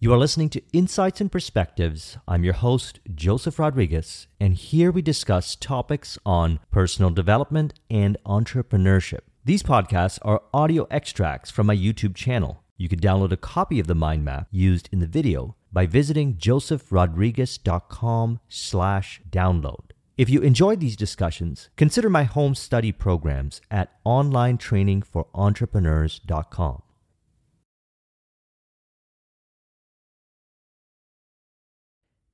You are listening to Insights and Perspectives. I'm your host, Joseph Rodriguez, and here we discuss topics on personal development and entrepreneurship. These podcasts are audio extracts from my YouTube channel. You can download a copy of the mind map used in the video by visiting josephrodriguez.com slash download. If you enjoyed these discussions, consider my home study programs at onlinetrainingforentrepreneurs.com.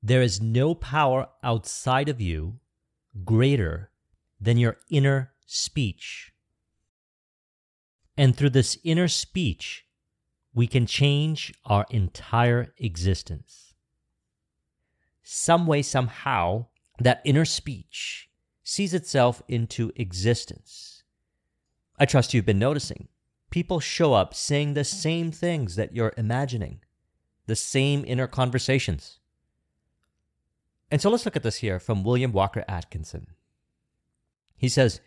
There is no power outside of you greater than your inner speech. And through this inner speech, we can change our entire existence. Some way, somehow, that inner speech sees itself into existence. I trust you've been noticing. People show up saying the same things that you're imagining, the same inner conversations. And so let's look at this here from William Walker Atkinson. He says,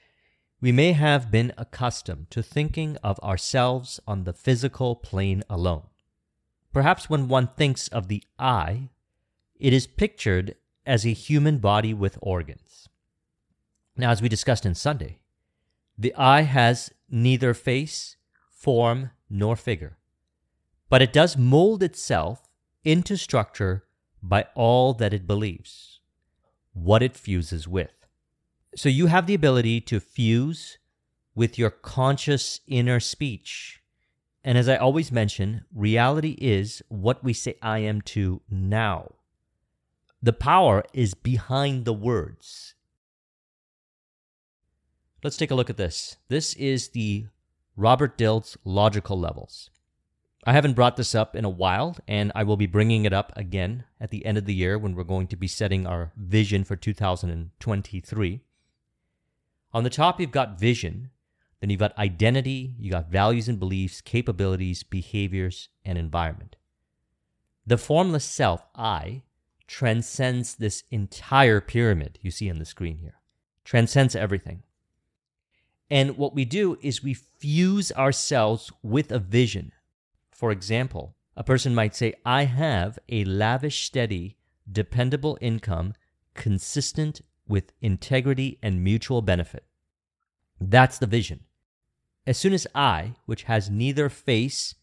We may have been accustomed to thinking of ourselves on the physical plane alone. Perhaps when one thinks of the I, it is pictured as a human body with organs. Now, as we discussed in Sunday, the I has neither face, form, nor figure, but it does mold itself into structure by all that it believes, what it fuses with. So you have the ability to fuse with your conscious inner speech. And as I always mention, reality is what we say I am to now. The power is behind the words. Let's take a look at this. This is the Robert Dilts logical levels. I haven't brought this up in a while, and I will be bringing it up again at the end of the year when we're going to be setting our vision for 2023. On the top, you've got vision, then you've got identity, you got values and beliefs, capabilities, behaviors, and environment. The formless self, I, transcends this entire pyramid you see on the screen here, transcends everything. And what we do is we fuse ourselves with a vision for example, a person might say, I have a lavish, steady, dependable income consistent with integrity and mutual benefit. That's the vision. As soon as I, which has neither face,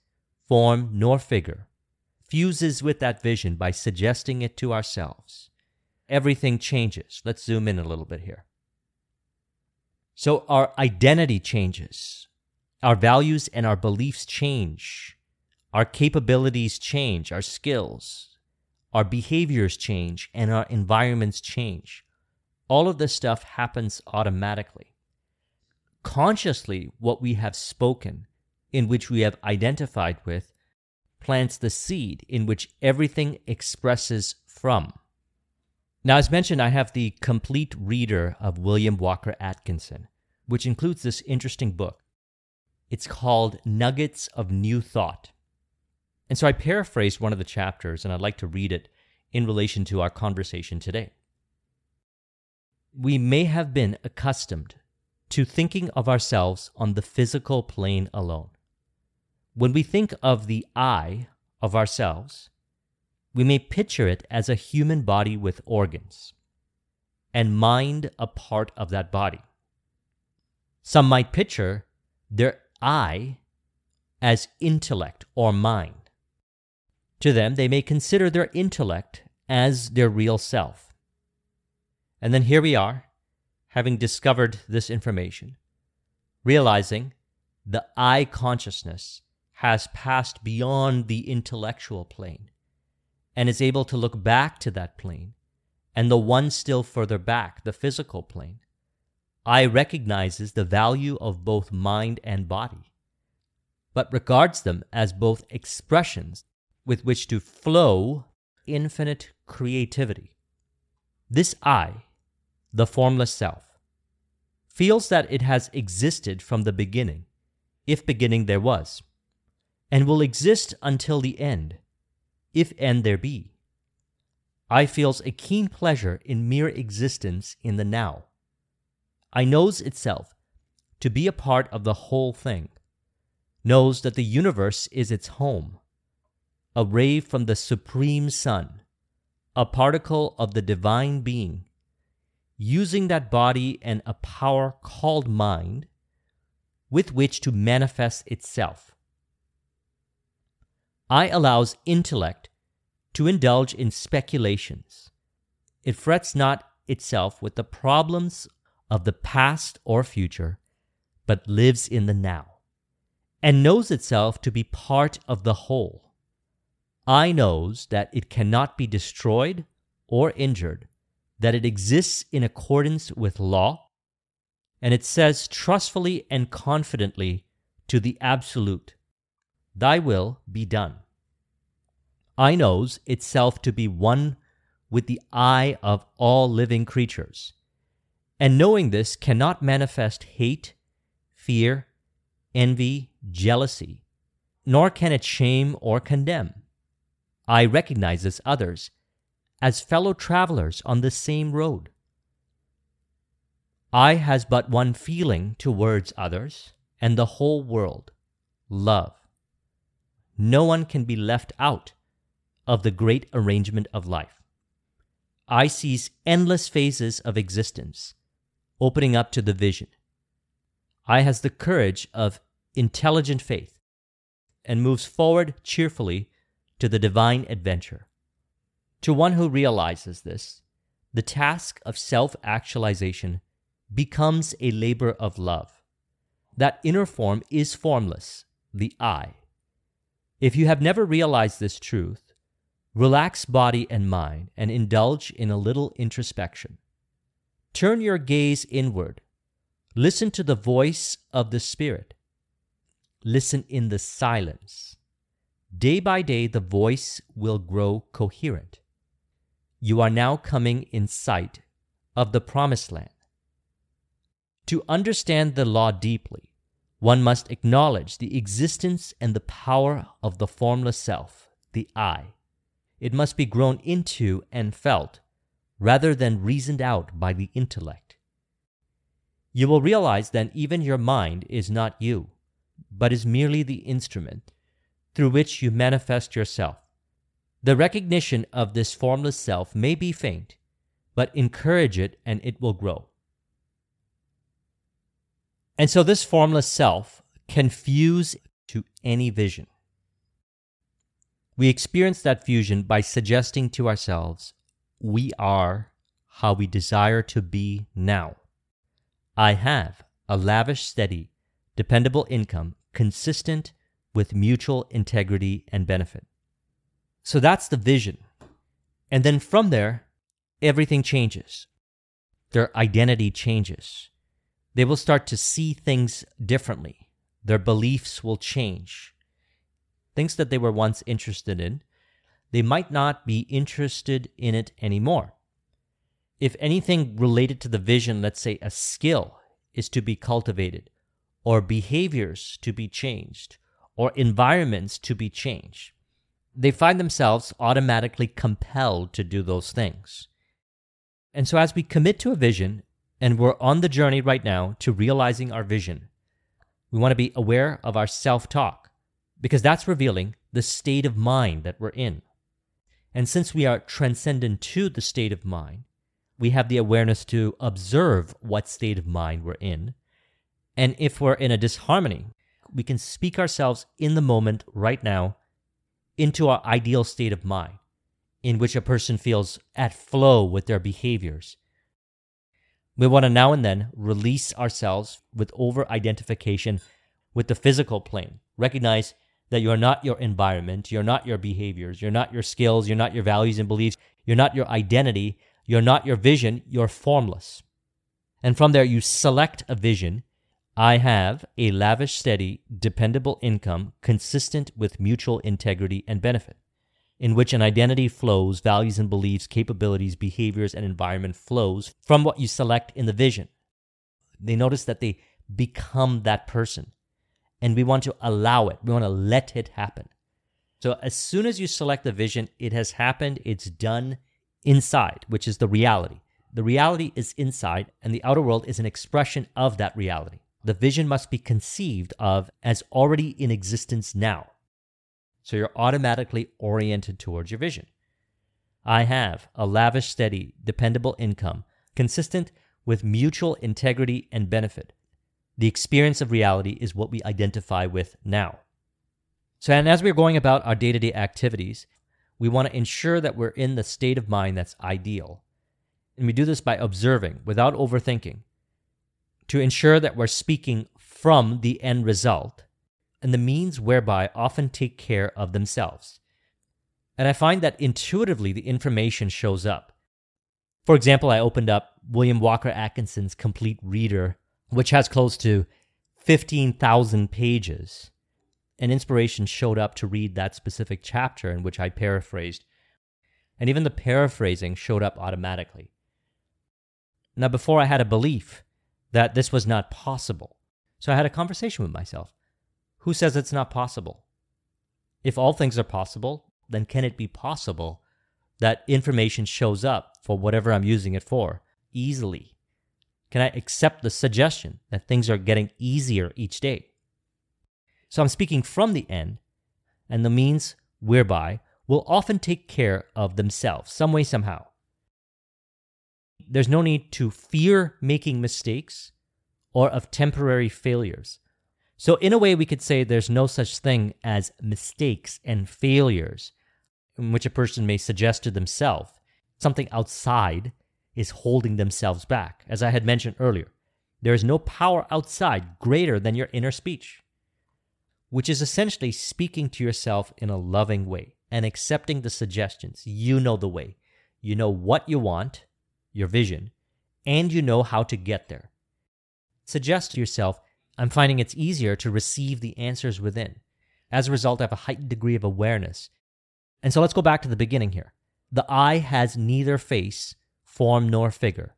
form, nor figure, fuses with that vision by suggesting it to ourselves, everything changes. Let's zoom in a little bit here. So our identity changes, our values and our beliefs change. Our capabilities change, our skills, our behaviors change, and our environments change. All of this stuff happens automatically. Consciously, what we have spoken, in which we have identified with, plants the seed in which everything expresses from. Now, as mentioned, I have the complete reader of William Walker Atkinson, which includes this interesting book. It's called Nuggets of New Thought. And so I paraphrased one of the chapters, and I'd like to read it in relation to our conversation today. We may have been accustomed to thinking of ourselves on the physical plane alone. When we think of the I of ourselves, we may picture it as a human body with organs, and mind a part of that body. Some might picture their I as intellect or mind To them, they may consider their intellect as their real self. And then here we are, having discovered this information, realizing the I consciousness has passed beyond the intellectual plane and is able to look back to that plane and the one still further back, the physical plane. I recognizes the value of both mind and body, but regards them as both expressions with which to flow infinite creativity. This I, the formless self, feels that it has existed from the beginning, if beginning there was and will exist until the end, if end there be. I feels a keen pleasure in mere existence in the now. I knows itself to be a part of the whole thing, knows that the universe is its home, a ray from the supreme sun, a particle of the divine being, using that body and a power called mind with which to manifest itself I allows intellect to indulge in speculations. It frets not itself with the problems of the past or future, but lives in the now, and knows itself to be part of the whole. I knows that it cannot be destroyed or injured, that it exists in accordance with law, and it says trustfully and confidently to the Absolute, Thy will be done. I knows itself to be one with the I of all living creatures, and knowing this cannot manifest hate, fear, envy, jealousy, nor can it shame or condemn. I recognize as others as fellow travelers on the same road. I has but one feeling towards others and the whole world love no one can be left out of the great arrangement of life. I sees endless phases of existence opening up to the vision. I has the courage of intelligent faith and moves forward cheerfully to the divine adventure. To one who realizes this, the task of self actualization becomes a labor of love. That inner form is formless, the I. If you have never realized this truth, relax body and mind and indulge in a little introspection. Turn your gaze inward. Listen to the voice of the Spirit. Listen in the silence. Day by day, the voice will grow coherent. You are now coming in sight of the promised land. To understand the law deeply, one must acknowledge the existence and the power of the formless self, the I. It must be grown into and felt rather than reasoned out by the intellect. You will realize then even your mind is not you, but is merely the instrument through which you manifest yourself. The recognition of this formless self may be faint, but encourage it and it will grow. And so this formless self can fuse to any vision. We experience that fusion by suggesting to ourselves, we are how we desire to be now. I have a lavish, steady, dependable income consistent with mutual integrity and benefit. So that's the vision. And then from there, everything changes. Their identity changes they will start to see things differently. Their beliefs will change. Things that they were once interested in, they might not be interested in it anymore. If anything related to the vision, let's say a skill, is to be cultivated, or behaviors to be changed, or environments to be changed, they find themselves automatically compelled to do those things. And so, as we commit to a vision and we're on the journey right now to realizing our vision. We want to be aware of our self talk because that's revealing the state of mind that we're in. And since we are transcendent to the state of mind, we have the awareness to observe what state of mind we're in. And if we're in a disharmony, we can speak ourselves in the moment right now into our ideal state of mind in which a person feels at flow with their behaviors. We want to now and then release ourselves with over identification with the physical plane. Recognize that you're not your environment, you're not your behaviors, you're not your skills, you're not your values and beliefs, you're not your identity, you're not your vision, you're formless. And from there, you select a vision. I have a lavish, steady, dependable income consistent with mutual integrity and benefit, in which an identity flows, values and beliefs, capabilities, behaviors, and environment flows from what you select in the vision. They notice that they become that person and we want to allow it. We want to let it happen. So as soon as you select the vision, it has happened, it's done inside, which is the reality. The reality is inside, and the outer world is an expression of that reality. The vision must be conceived of as already in existence now. So you're automatically oriented towards your vision. I have a lavish, steady, dependable income consistent with mutual integrity and benefit the experience of reality is what we identify with now. So, and as we're going about our day to day activities, we want to ensure that we're in the state of mind that's ideal. And we do this by observing without overthinking to ensure that we're speaking from the end result, and the means whereby often take care of themselves. And I find that intuitively the information shows up. For example, I opened up William Walker Atkinson's Complete Reader which has close to 15,000 pages. And inspiration showed up to read that specific chapter in which I paraphrased. And even the paraphrasing showed up automatically. Now, before I had a belief that this was not possible. So I had a conversation with myself. Who says it's not possible? If all things are possible, then can it be possible that information shows up for whatever I'm using it for easily? Can I accept the suggestion that things are getting easier each day? So I'm speaking from the end, and the means whereby will often take care of themselves, some way, somehow. There's no need to fear making mistakes or of temporary failures. So, in a way, we could say there's no such thing as mistakes and failures in which a person may suggest to themselves something outside is holding themselves back. As I had mentioned earlier, there is no power outside greater than your inner speech, which is essentially speaking to yourself in a loving way and accepting the suggestions. You know the way, you know what you want, your vision, and you know how to get there. Suggest to yourself, I'm finding it's easier to receive the answers within. As a result, I have a heightened degree of awareness. And so let's go back to the beginning here. The I has neither face form nor figure,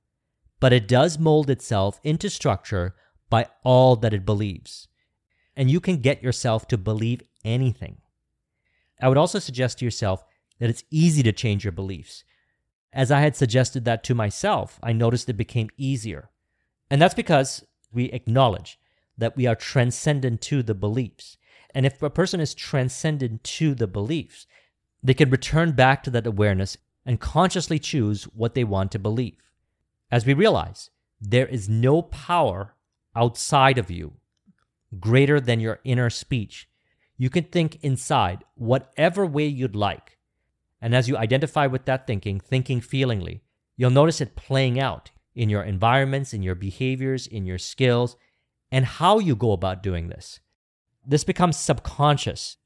but it does mold itself into structure by all that it believes. And you can get yourself to believe anything. I would also suggest to yourself that it's easy to change your beliefs. As I had suggested that to myself, I noticed it became easier. And that's because we acknowledge that we are transcendent to the beliefs. And if a person is transcendent to the beliefs, they can return back to that awareness and consciously choose what they want to believe. As we realize, there is no power outside of you greater than your inner speech. You can think inside whatever way you'd like. And as you identify with that thinking, thinking feelingly, you'll notice it playing out in your environments, in your behaviors, in your skills, and how you go about doing this. This becomes subconscious.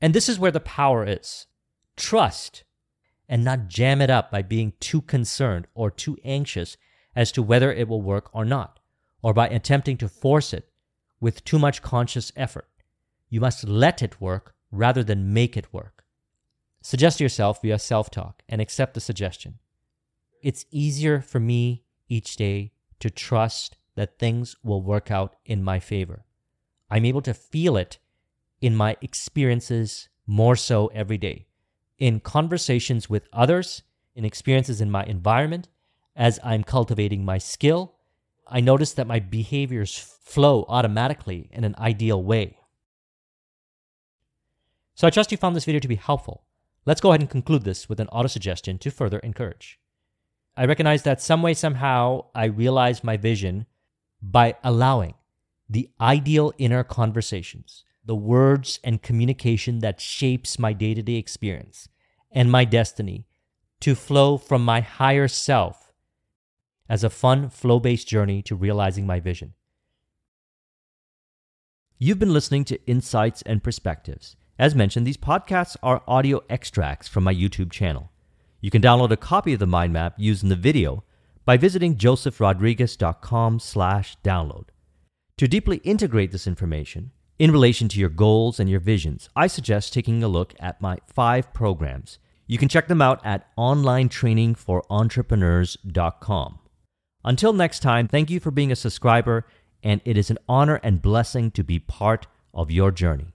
And this is where the power is. Trust and not jam it up by being too concerned or too anxious as to whether it will work or not, or by attempting to force it with too much conscious effort. You must let it work rather than make it work. Suggest to yourself via self talk and accept the suggestion. It's easier for me each day to trust that things will work out in my favor. I'm able to feel it in my experiences more so every day in conversations with others, in experiences in my environment, as I'm cultivating my skill, I notice that my behaviors flow automatically in an ideal way. So I trust you found this video to be helpful. Let's go ahead and conclude this with an auto suggestion to further encourage. I recognize that some way, somehow, I realize my vision by allowing the ideal inner conversations, the words and communication that shapes my day to day experience and my destiny to flow from my higher self as a fun, flow based journey to realizing my vision. You've been listening to Insights and Perspectives. As mentioned, these podcasts are audio extracts from my YouTube channel. You can download a copy of the mind map used in the video by visiting josephrodriguez.com slash download. To deeply integrate this information in relation to your goals and your visions, I suggest taking a look at my five programs. You can check them out at onlinetrainingforentrepreneurs.com. Until next time, thank you for being a subscriber, and it is an honor and blessing to be part of your journey.